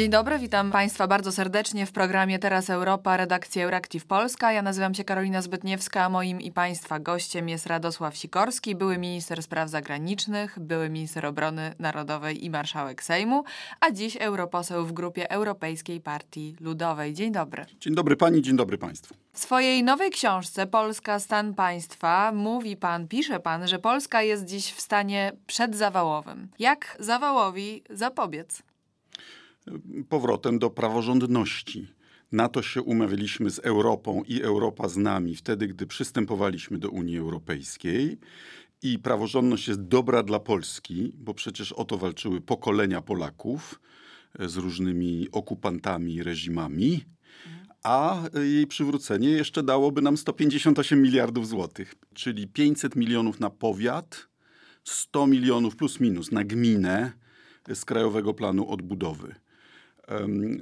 Dzień dobry, witam Państwa bardzo serdecznie w programie Teraz Europa, redakcja Euractiv Polska. Ja nazywam się Karolina Zbytniewska, a moim i Państwa gościem jest Radosław Sikorski, były minister spraw zagranicznych, były minister obrony narodowej i marszałek Sejmu, a dziś europoseł w grupie Europejskiej Partii Ludowej. Dzień dobry. Dzień dobry Pani, dzień dobry Państwu. W swojej nowej książce Polska stan państwa mówi Pan, pisze Pan, że Polska jest dziś w stanie przedzawałowym. Jak zawałowi zapobiec? Powrotem do praworządności. Na to się umawialiśmy z Europą i Europa z nami wtedy, gdy przystępowaliśmy do Unii Europejskiej. I praworządność jest dobra dla Polski, bo przecież o to walczyły pokolenia Polaków e, z różnymi okupantami, reżimami, a jej przywrócenie jeszcze dałoby nam 158 miliardów złotych, czyli 500 milionów na powiat, 100 milionów plus minus na gminę z Krajowego Planu Odbudowy.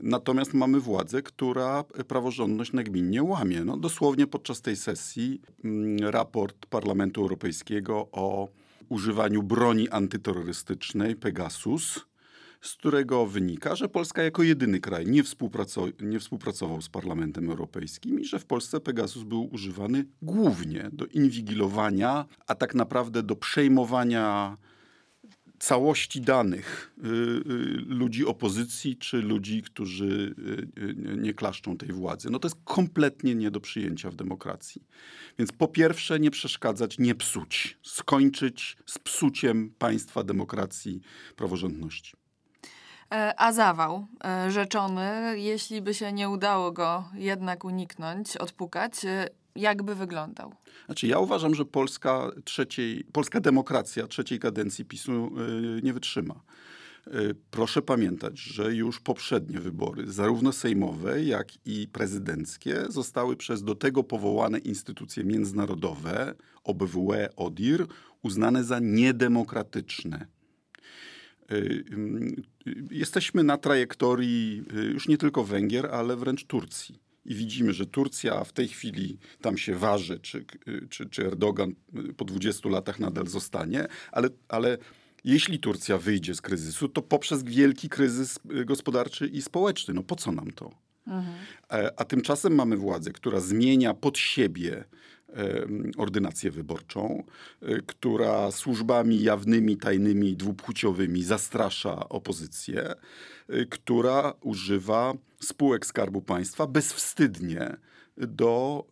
Natomiast mamy władzę, która praworządność nagminnie łamie. No, dosłownie podczas tej sesji mm, raport Parlamentu Europejskiego o używaniu broni antyterrorystycznej Pegasus, z którego wynika, że Polska jako jedyny kraj nie, nie współpracował z Parlamentem Europejskim i że w Polsce Pegasus był używany głównie do inwigilowania, a tak naprawdę do przejmowania całości danych y, y, ludzi opozycji czy ludzi, którzy y, nie klaszczą tej władzy. No to jest kompletnie nie do przyjęcia w demokracji. Więc po pierwsze nie przeszkadzać, nie psuć. Skończyć z psuciem państwa, demokracji, praworządności. E, a zawał e, rzeczony, jeśli by się nie udało go jednak uniknąć, odpukać, e, jakby wyglądał? Znaczy, ja uważam, że Polska, trzeciej, polska demokracja trzeciej kadencji PiSu yy, nie wytrzyma. Yy, proszę pamiętać, że już poprzednie wybory, zarówno sejmowe, jak i prezydenckie, zostały przez do tego powołane instytucje międzynarodowe, OBWE, ODIR, uznane za niedemokratyczne. Y, jesteśmy na trajektorii y, już nie tylko Węgier, ale wręcz Turcji i widzimy, że Turcja w tej chwili tam się waży, czy, czy, czy Erdogan po 20 latach nadal zostanie, ale, ale jeśli Turcja wyjdzie z kryzysu, to poprzez wielki kryzys gospodarczy i społeczny. No po co nam to? Mhm. A tymczasem mamy władzę, która zmienia pod siebie ordynację wyborczą, e, która służbami jawnymi, tajnymi, dwupłciowymi zastrasza opozycję, e, która używa spółek Skarbu Państwa bezwstydnie do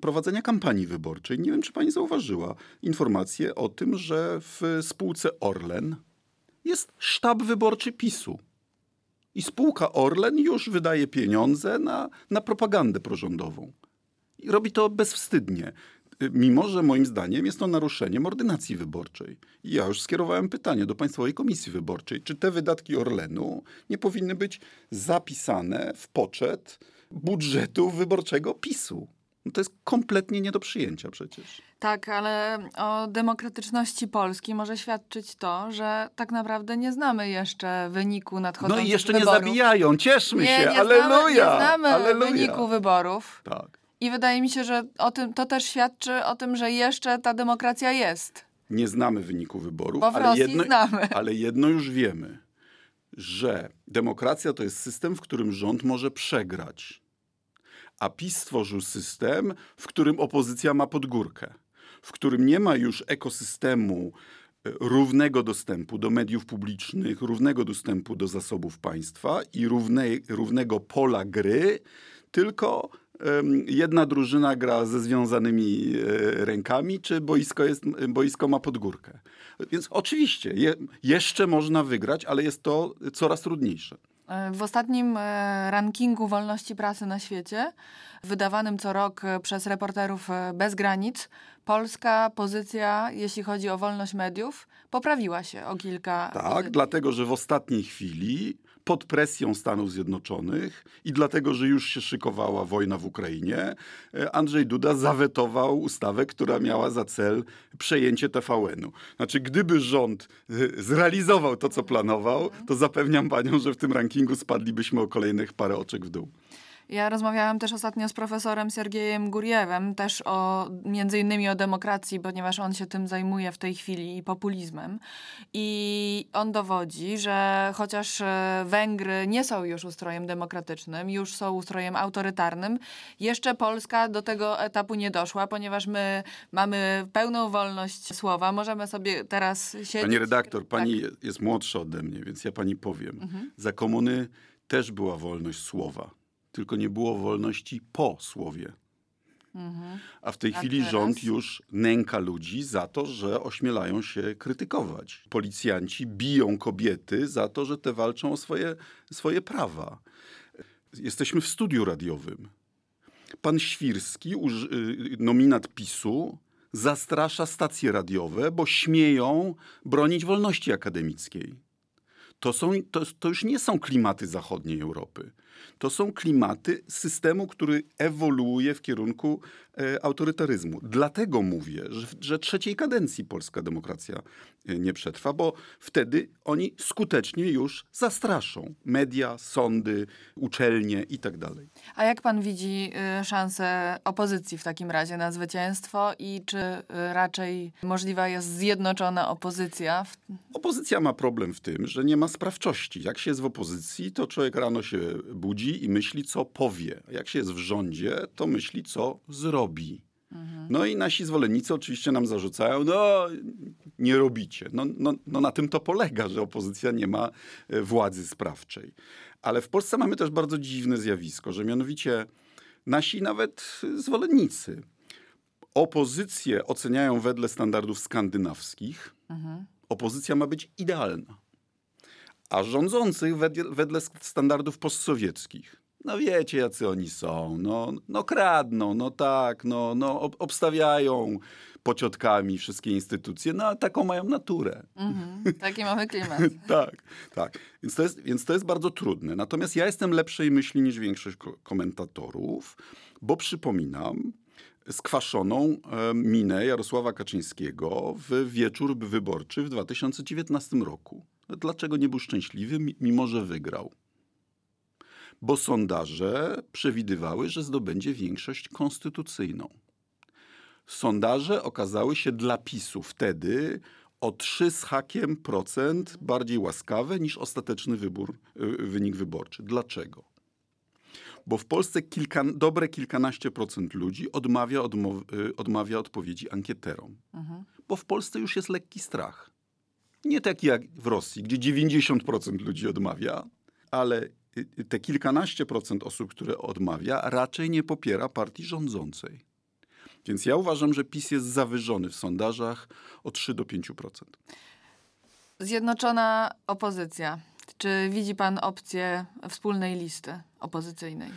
prowadzenia kampanii wyborczej. Nie wiem, czy pani zauważyła informację o tym, że w spółce Orlen jest sztab wyborczy PiSu. I spółka Orlen już wydaje pieniądze na, na propagandę prorządową. I robi to bezwstydnie. Mimo, że moim zdaniem jest to naruszeniem ordynacji wyborczej. I ja już skierowałem pytanie do Państwowej Komisji Wyborczej, czy te wydatki Orlenu nie powinny być zapisane w poczet budżetu wyborczego PiSu. No to jest kompletnie nie do przyjęcia przecież. Tak, ale o demokratyczności Polski może świadczyć to, że tak naprawdę nie znamy jeszcze wyniku nadchodzących No i jeszcze wyborów. nie zabijają, cieszmy nie, się, nie aleluja! Znamy, nie znamy aleluja. wyniku wyborów. Tak. I wydaje mi się, że o tym, to też świadczy o tym, że jeszcze ta demokracja jest. Nie znamy wyniku wyborów, ale, jedno, znamy. ale jedno już wiemy, że demokracja to jest system, w którym rząd może przegrać. A PiS stworzył system, w którym opozycja ma podgórkę, w którym nie ma już ekosystemu e, równego dostępu do mediów publicznych, równego dostępu do zasobów państwa i równe, równego pola gry, tylko jedna drużyna gra ze związanymi e, rękami, czy boisko, jest, boisko ma podgórkę. Więc oczywiście, je, jeszcze można wygrać, ale jest to coraz trudniejsze. E, w ostatnim e, rankingu wolności prasy na świecie, wydawanym co rok przez reporterów bez granic, polska pozycja, jeśli chodzi o wolność mediów, poprawiła się o kilka. Tak, pozycji. dlatego że w ostatniej chwili pod presją Stanów Zjednoczonych i dlatego, że już się szykowała wojna w Ukrainie, e, Andrzej Duda zawetował ustawę, która miała za cel przejęcie TVN-u. Znaczy, gdyby rząd e, zrealizował to, co planował, to zapewniam panią, że w tym rankingu spadlibyśmy o kolejnych parę oczek w dół. Ja rozmawiałam też ostatnio z profesorem Sergiejem Gurjewem, też o między innymi o demokracji, ponieważ on się tym zajmuje w tej chwili i populizmem. I on dowodzi, że chociaż e, Węgry nie są już ustrojem demokratycznym, już są ustrojem autorytarnym, jeszcze Polska do tego etapu nie doszła, ponieważ my mamy pełną wolność słowa. Możemy sobie teraz siedzieć. Pani redaktor, pani Tak. je- jest młodsza ode mnie, więc ja pani powiem. Mhm. Za komuny też była wolność słowa, tylko nie było wolności po słowie. A w tej. A chwili teraz? rząd już nęka ludzi za to, że ośmielają się krytykować. Policjanci biją kobiety za to, że te walczą o swoje, swoje prawa. Jesteśmy w studiu radiowym. Pan Świrski, y, nominat PiSu, zastrasza stacje radiowe, bo śmieją bronić wolności akademickiej. To, są, to, to już nie są klimaty zachodniej Europy. To są klimaty systemu, który ewoluuje w kierunku e, autorytaryzmu. Dlatego mówię, że, że trzeciej kadencji polska demokracja e, nie przetrwa, bo wtedy oni skutecznie już zastraszą media, sądy, uczelnie i tak. A jak pan widzi y, szansę opozycji w takim razie na zwycięstwo i czy y, raczej możliwa jest zjednoczona opozycja? W... Opozycja ma problem w tym, że nie ma sprawczości. Jak się jest w opozycji, to człowiek rano się budzi i myśli, co powie. A jak się jest w rządzie, to myśli, co zrobi. No i nasi zwolennicy oczywiście nam zarzucają, no nie robicie. No, no, no na tym to polega, że opozycja nie ma e, władzy sprawczej. Ale w Polsce mamy też bardzo dziwne zjawisko, że mianowicie nasi nawet zwolennicy opozycję oceniają wedle standardów skandynawskich. Opozycja ma być idealna. A rządzących wedle, wedle standardów postsowieckich. No wiecie, jacy oni są. No, no kradną, no tak, no, no ob- obstawiają pociotkami wszystkie instytucje, no a taką mają naturę. Mhm, taki mamy klimat. tak, tak. Więc to, jest, więc to jest bardzo trudne. Natomiast ja jestem lepszej myśli niż większość ko- komentatorów, bo przypominam skwaszoną e, minę Jarosława Kaczyńskiego w wieczór wyborczy w 2019 roku. Dlaczego nie był szczęśliwy, mi- mimo że wygrał? Bo sondaże przewidywały, że zdobędzie większość konstytucyjną. Sondaże okazały się dla PiSu wtedy o 3 z hakiem procent bardziej łaskawe niż ostateczny wybór, y, wynik wyborczy. Dlaczego? Bo w Polsce kilka, dobre kilkanaście procent ludzi odmawia, y, odmawia odpowiedzi ankieterom. Bo w Polsce już jest lekki strach. Nie taki jak w Rosji, gdzie 90% ludzi odmawia, ale y, te kilkanaście procent osób, które odmawia, raczej nie popiera partii rządzącej. Więc ja uważam, że PiS jest zawyżony w sondażach o 3 do 5%. Zjednoczona opozycja. Czy widzi pan opcję wspólnej listy opozycyjnej?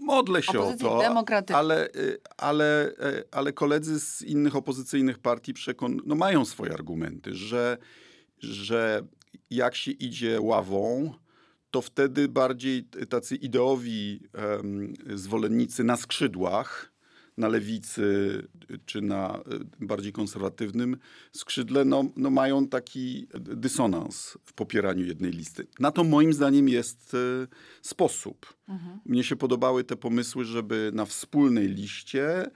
Modlę się o Opozycji to, demokratycznej. ale, y, ale, y, ale koledzy z innych opozycyjnych partii przekon- no mają swoje argumenty, że, że jak się idzie ławą, to wtedy bardziej tacy ideowi em, zwolennicy na skrzydłach, na lewicy czy na y, bardziej konserwatywnym skrzydle, no, no mają taki dysonans w popieraniu jednej listy. Na to moim zdaniem jest y, sposób. Mnie się podobały te pomysły, żeby na wspólnej liście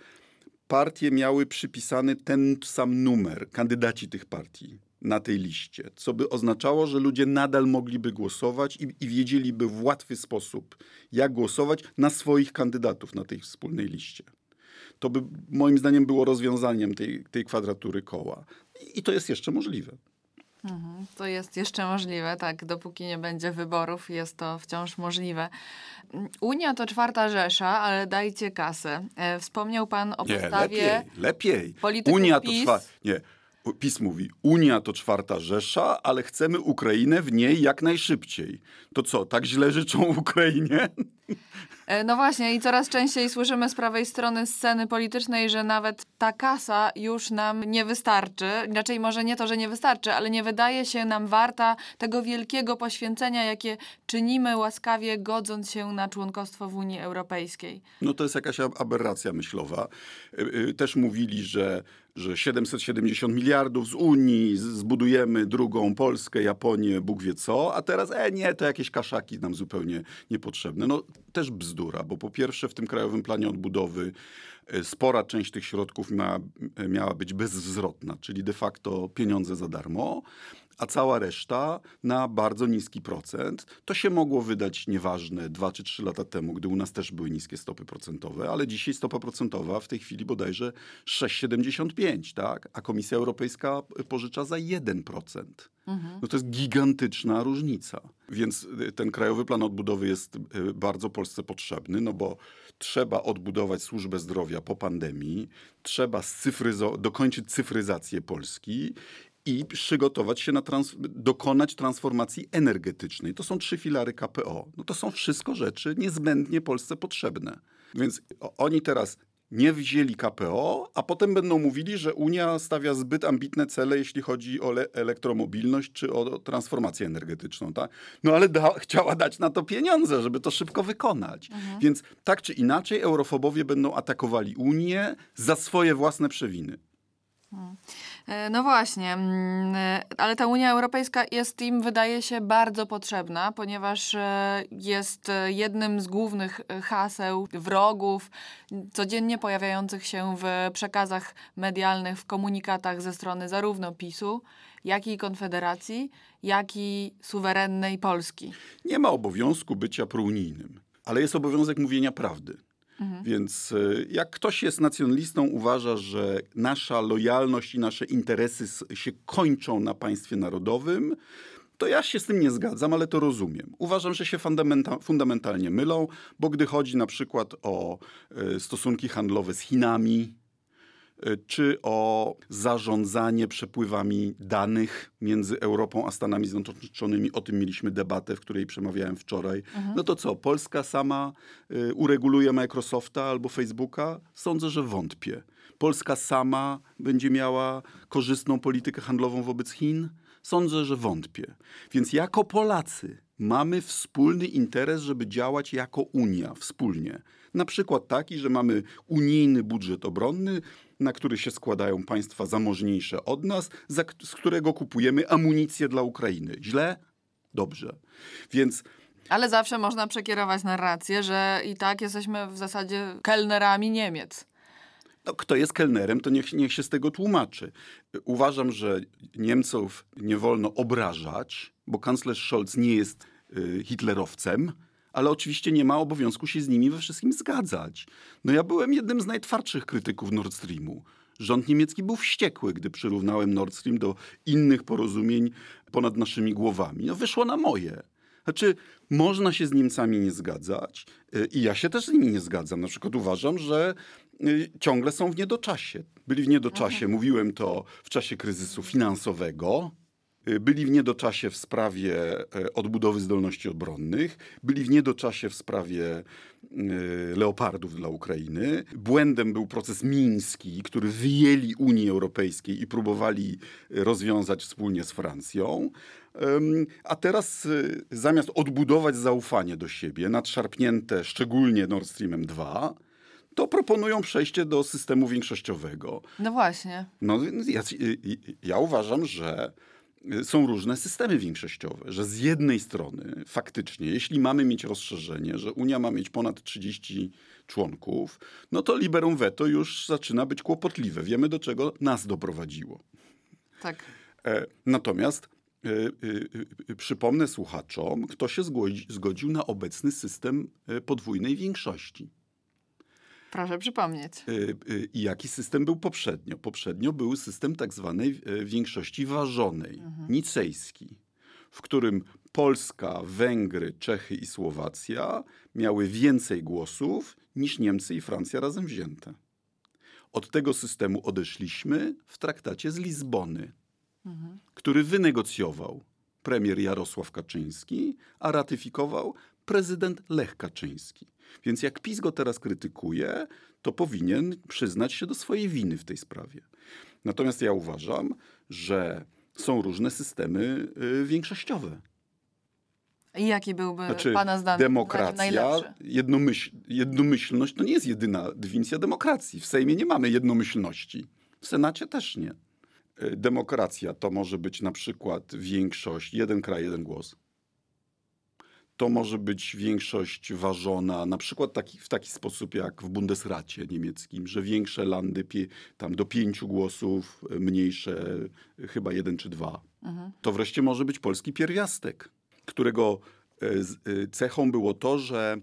partie miały przypisany ten sam numer, kandydaci tych partii na tej liście, co by oznaczało, że ludzie nadal mogliby głosować i, i wiedzieliby w łatwy sposób, jak głosować na swoich kandydatów na tej wspólnej liście. To by moim zdaniem było rozwiązaniem tej, tej kwadratury koła. I, I to jest jeszcze możliwe. Mhm, To jest jeszcze możliwe, tak. Dopóki nie będzie wyborów, jest to wciąż możliwe. Unia to czwarta Rzesza, ale dajcie kasę. E, Wspomniał pan o Nie, postawie. lepiej, lepiej. Unia to PiS. czwa... Nie. PiS mówi, Unia to czwarta Rzesza, ale chcemy Ukrainę w niej jak najszybciej. To co, tak źle życzą Ukrainie? E, No właśnie, i coraz częściej słyszymy z prawej strony sceny politycznej, że nawet ta kasa już nam nie wystarczy. Raczej może nie to, że nie wystarczy, ale nie wydaje się nam warta tego wielkiego poświęcenia, jakie czynimy łaskawie, godząc się na członkostwo w Unii Europejskiej. No to jest jakaś ab- aberracja myślowa. Y, y, Też mówili, że, że 770 miliardów z Unii, zbudujemy drugą Polskę, Japonię, Bóg wie co, a teraz, e nie, to jakieś kaszaki nam zupełnie niepotrzebne. No też bzdura, bo po pierwsze w tym Krajowym Planie Odbudowy e, spora część tych środków ma, e, miała być bezzwrotna, czyli de facto pieniądze za darmo, a cała reszta na bardzo niski procent. To się mogło wydać nieważne dwa czy trzy lata temu, gdy u nas też były niskie stopy procentowe, ale dzisiaj stopa procentowa w tej chwili bodajże 6,75, tak? a Komisja Europejska pożycza za 1%. No to jest gigantyczna różnica. Więc y, ten Krajowy Plan Odbudowy jest y, bardzo Polsce potrzebny, no bo trzeba odbudować służbę zdrowia po pandemii, trzeba scyfryzo- dokończyć cyfryzację Polski i przygotować się na trans- dokonać transformacji energetycznej. To są trzy filary KPO. No to są wszystko rzeczy niezbędnie Polsce potrzebne. Więc oni teraz nie wzięli KPO, a potem będą mówili, że Unia stawia zbyt ambitne cele, jeśli chodzi o le- elektromobilność czy o transformację energetyczną. Tak? No ale da- chciała dać na to pieniądze, żeby to szybko wykonać. Więc tak czy inaczej eurofobowie będą atakowali Unię za swoje własne przewiny. E, No właśnie, mm, e, ale ta Unia Europejska jest im, wydaje się, bardzo potrzebna, ponieważ e, jest e, jednym z głównych e, haseł, wrogów, codziennie pojawiających się w przekazach medialnych, w komunikatach ze strony zarówno PiSu, jak i Konfederacji, jak i suwerennej Polski. Nie ma obowiązku bycia prounijnym, ale jest obowiązek mówienia prawdy. Więc y, jak ktoś jest nacjonalistą, uważa, że nasza lojalność i nasze interesy się kończą na państwie narodowym, to ja się z tym nie zgadzam, ale to rozumiem. Uważam, że się fundamenta fundamentalnie mylą, bo gdy chodzi na przykład o y, stosunki handlowe z Chinami, czy o zarządzanie przepływami danych między Europą a Stanami Zjednoczonymi. O tym mieliśmy debatę, w której przemawiałem wczoraj. No to co, Polska sama y, ureguluje Microsofta albo Facebooka? Sądzę, że wątpię. Polska sama będzie miała korzystną politykę handlową wobec Chin? Sądzę, że wątpię. Więc jako Polacy mamy wspólny interes, żeby działać jako Unia wspólnie. Na przykład taki, że mamy unijny budżet obronny, na który się składają państwa zamożniejsze od nas, z którego kupujemy amunicję dla Ukrainy. Źle? Dobrze. Więc Ale zawsze można przekierować narrację, że i tak jesteśmy w zasadzie kelnerami Niemiec. No, kto jest kelnerem, to niech, niech się z tego tłumaczy. Uważam, że Niemców nie wolno obrażać, bo kanclerz Scholz nie jest hitlerowcem, ale oczywiście nie ma obowiązku się z nimi we wszystkim zgadzać. No ja byłem jednym z najtwardszych krytyków Nord Streamu. Rząd niemiecki był wściekły, gdy przyrównałem Nord Stream do innych porozumień ponad naszymi głowami. No wyszło na moje. Znaczy, można się z Niemcami nie zgadzać y, i ja się też z nimi nie zgadzam. Na przykład uważam, że y, ciągle są w niedoczasie. Byli w niedoczasie, mówiłem to w czasie kryzysu finansowego, y, byli w niedoczasie w sprawie e, odbudowy zdolności obronnych, byli w niedoczasie w sprawie y, leopardów dla Ukrainy. Błędem był proces miński, który wyjęli Unii Europejskiej i próbowali y, rozwiązać wspólnie z Francją. A teraz y, zamiast odbudować zaufanie do siebie, nadszarpnięte szczególnie Nord Streamem 2, to proponują przejście do systemu większościowego. No właśnie. No, ja, ja uważam, że są różne systemy większościowe, że z jednej strony faktycznie, jeśli mamy mieć rozszerzenie, że Unia ma mieć ponad 30 członków, no to liberum veto już zaczyna być kłopotliwe. Wiemy, do czego nas doprowadziło. Tak. E, Natomiast e, e, przypomnę słuchaczom, kto się zgodzi, zgodził na obecny system podwójnej większości. Proszę przypomnieć. E, e, I jaki system był poprzednio? Poprzednio był system tak zwanej e, większości ważonej, nicejski, w którym Polska, Węgry, Czechy i Słowacja miały więcej głosów niż Niemcy i Francja razem wzięte. Od tego systemu odeszliśmy w traktacie z Lizbony, który wynegocjował premier Jarosław Kaczyński, a ratyfikował prezydent Lech Kaczyński. Więc jak PiS go teraz krytykuje, to powinien przyznać się do swojej winy w tej sprawie. Natomiast ja uważam, że są różne systemy y, większościowe. I jaki byłby Znaczy, Pana zdaniem demokracja, najlepszy? jednomyśl, jednomyślność to nie jest jedyna definicja demokracji. W Sejmie nie mamy jednomyślności. W Senacie też nie. Y, Demokracja to może być na przykład większość, jeden kraj, jeden głos. To może być większość ważona na przykład taki, w taki sposób jak w Bundesracie niemieckim, że większe landy pie, tam do pięciu głosów, mniejsze chyba jeden czy dwa. To wreszcie może być polski pierwiastek, którego e, e, cechą było to, że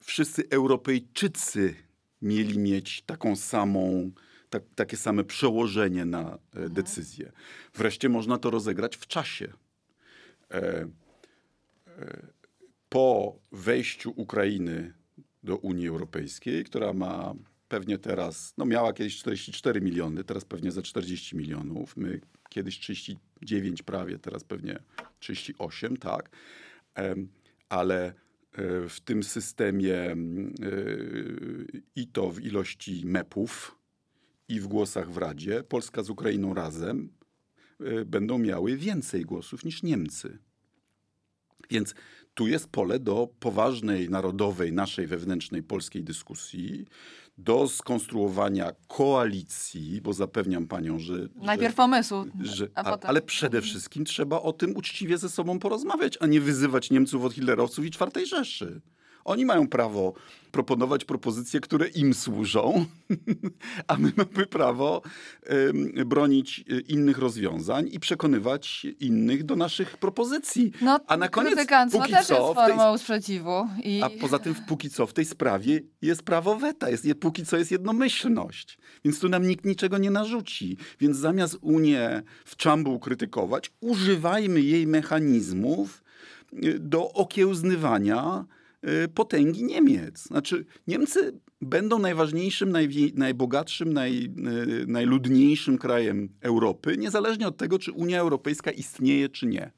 wszyscy Europejczycy mieli mieć taką samą, tak, takie same przełożenie na e, decyzję. Wreszcie można to rozegrać w czasie. E, e, po wejściu Ukrainy do Unii Europejskiej, która ma pewnie teraz, no miała kiedyś 44 miliony, teraz pewnie za 40 milionów. My kiedyś 39 prawie, teraz pewnie 38, tak. Ale e, w tym systemie e, i to w ilości MEP-ów i w głosach w Radzie, Polska z Ukrainą razem e, będą miały więcej głosów niż Niemcy. Więc tu jest pole do poważnej, narodowej, naszej wewnętrznej polskiej dyskusji, do skonstruowania koalicji, bo zapewniam panią, że. Najpierw pomysł, że, że, a a, potem... Ale przede wszystkim trzeba o tym uczciwie ze sobą porozmawiać, a nie wyzywać Niemców od hitlerowców i czwartej Rzeszy. Oni mają prawo proponować propozycje, które im służą, a my mamy prawo bronić e, innych rozwiązań i przekonywać innych do naszych propozycji. No, a na koniec, póki też co, jest w tej- formą sprzeciwu. I... a poza tym, póki co w tej sprawie jest prawo weta, jest, je- póki co jest jednomyślność. Więc tu nam nikt niczego nie narzuci. Więc zamiast Unię w czambuł krytykować, używajmy jej mechanizmów y, do okiełznywania potęgi Niemiec. Znaczy, Niemcy będą najważniejszym, najbogatszym, naj, y, najludniejszym krajem Europy, niezależnie od tego, czy Unia Europejska istnieje, czy nie.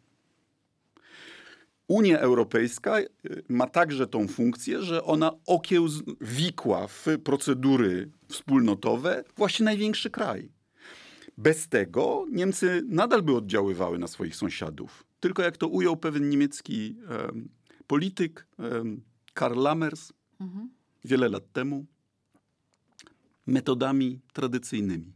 Unia Europejska y, ma także tą funkcję, że ona okiełwikła w procedury wspólnotowe właśnie największy kraj. Bez tego Niemcy nadal by oddziaływały na swoich sąsiadów. Tylko jak to ujął pewien niemiecki em, polityk, Karl Lammers, wiele lat temu, metodami tradycyjnymi.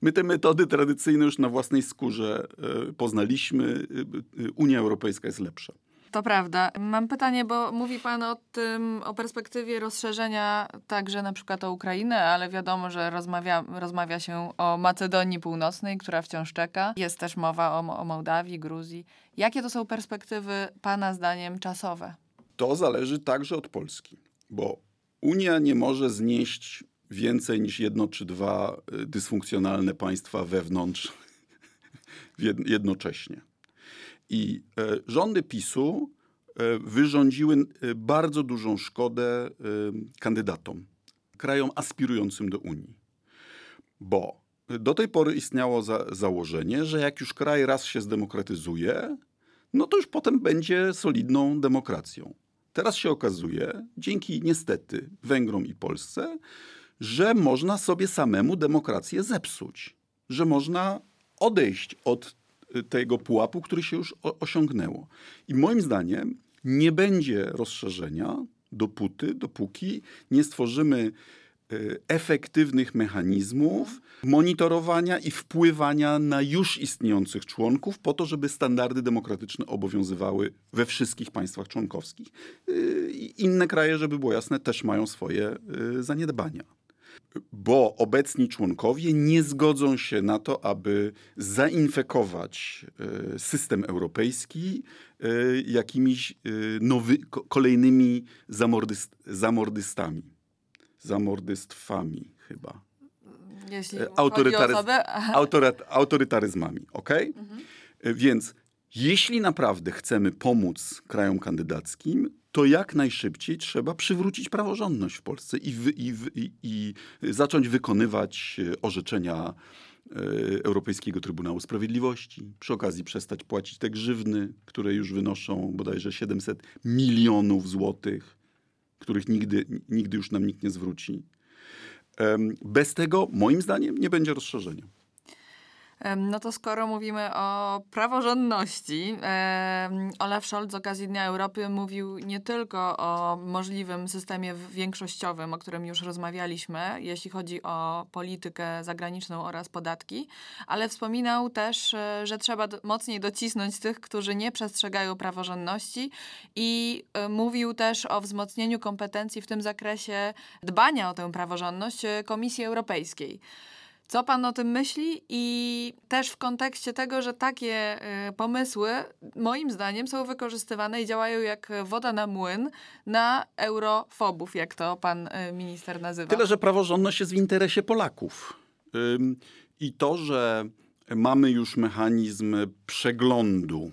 My te metody tradycyjne już na własnej skórze e, poznaliśmy. E, e, Unia Europejska jest lepsza. To prawda. Mam pytanie, bo mówi Pan o tym, o perspektywie rozszerzenia także na przykład o Ukrainę, ale wiadomo, że rozmawia, rozmawia się o Macedonii Północnej, która wciąż czeka. Jest też mowa o, o Mołdawii, Gruzji. Jakie to są perspektywy Pana zdaniem czasowe? To zależy także od Polski, bo Unia nie może znieść więcej niż jedno czy dwa e, dysfunkcjonalne państwa wewnątrz jed- jednocześnie. I e, rządy PiSu e, wyrządziły e, bardzo dużą szkodę kandydatom, krajom aspirującym do Unii. Bo do tej pory istniało za, założenie, że jak już kraj raz się zdemokratyzuje, no to już potem będzie solidną demokracją. Teraz się okazuje, dzięki niestety Węgrom i Polsce, że można sobie samemu demokrację zepsuć, że można odejść od tego pułapu, który się już osiągnęło. I moim zdaniem nie będzie rozszerzenia dopóty, dopóki nie stworzymy y, efektywnych mechanizmów monitorowania i wpływania na już istniejących członków po to, żeby standardy demokratyczne obowiązywały we wszystkich państwach członkowskich. I inne kraje, żeby było jasne, też mają swoje y, zaniedbania bo obecni członkowie nie zgodzą się na to, aby zainfekować e, system europejski e, jakimiś e, nowy, ko- kolejnymi zamordyst, zamordystami. Zamordystwami chyba. Jeśli autorytaryz- osobę... Autoryt, autorytaryzmami, ok? Więc jeśli naprawdę chcemy pomóc krajom kandydackim, to jak najszybciej trzeba przywrócić praworządność w Polsce i, i, i, i zacząć wykonywać e, orzeczenia e, Europejskiego Trybunału Sprawiedliwości. Przy okazji przestać płacić te grzywny, które już wynoszą bodajże 700 milionów złotych, których nigdy, nigdy już nam nikt nie zwróci. Bez tego, moim zdaniem, nie będzie rozszerzenia. No to skoro mówimy o praworządności, Olaf Scholz z okazji Dnia Europy mówił nie tylko o możliwym systemie większościowym, o którym już rozmawialiśmy, jeśli chodzi o politykę zagraniczną oraz podatki, ale wspominał też, e, że trzeba mocniej docisnąć tych, którzy nie przestrzegają praworządności i e, mówił też o wzmocnieniu kompetencji w tym zakresie dbania o tę praworządność e, Komisji Europejskiej. Co pan o tym myśli? I też w kontekście tego, że takie y, pomysły, moim zdaniem, są wykorzystywane i działają jak woda na młyn na eurofobów, jak to pan y, minister nazywa. Tyle, że praworządność jest w interesie Polaków. I to, że mamy już mechanizm przeglądu,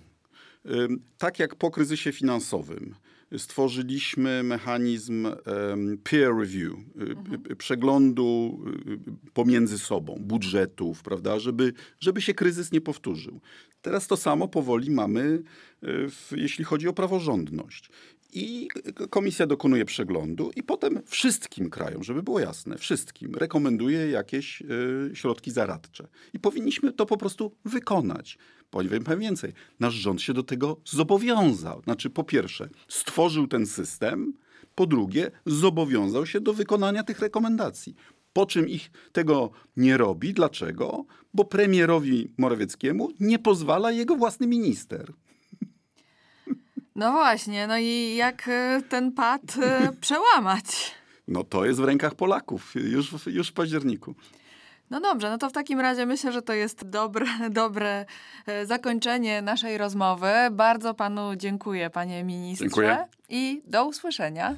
tak jak po kryzysie finansowym, stworzyliśmy mechanizm peer review, y, y, przeglądu y, pomiędzy sobą, budżetów, prawda, żeby, żeby się kryzys nie powtórzył. Teraz to samo powoli mamy, w, jeśli chodzi o praworządność. I komisja dokonuje przeglądu i potem wszystkim krajom, żeby było jasne, wszystkim rekomenduje jakieś y, środki zaradcze. I powinniśmy to po prostu wykonać. Powiem więcej, nasz rząd się do tego zobowiązał. Znaczy, po pierwsze, stworzył ten system, po drugie, zobowiązał się do wykonania tych rekomendacji. Po czym ich tego nie robi. Dlaczego? Bo premierowi Morawieckiemu nie pozwala jego własny minister. No właśnie, no i jak y, ten pad y, przełamać? No to jest w rękach Polaków już, w- już w październiku. No dobrze, no to w takim razie myślę, że to jest dobre, dobre e, zakończenie naszej rozmowy. Bardzo panu dziękuję, panie ministrze. Dziękuję. I do usłyszenia.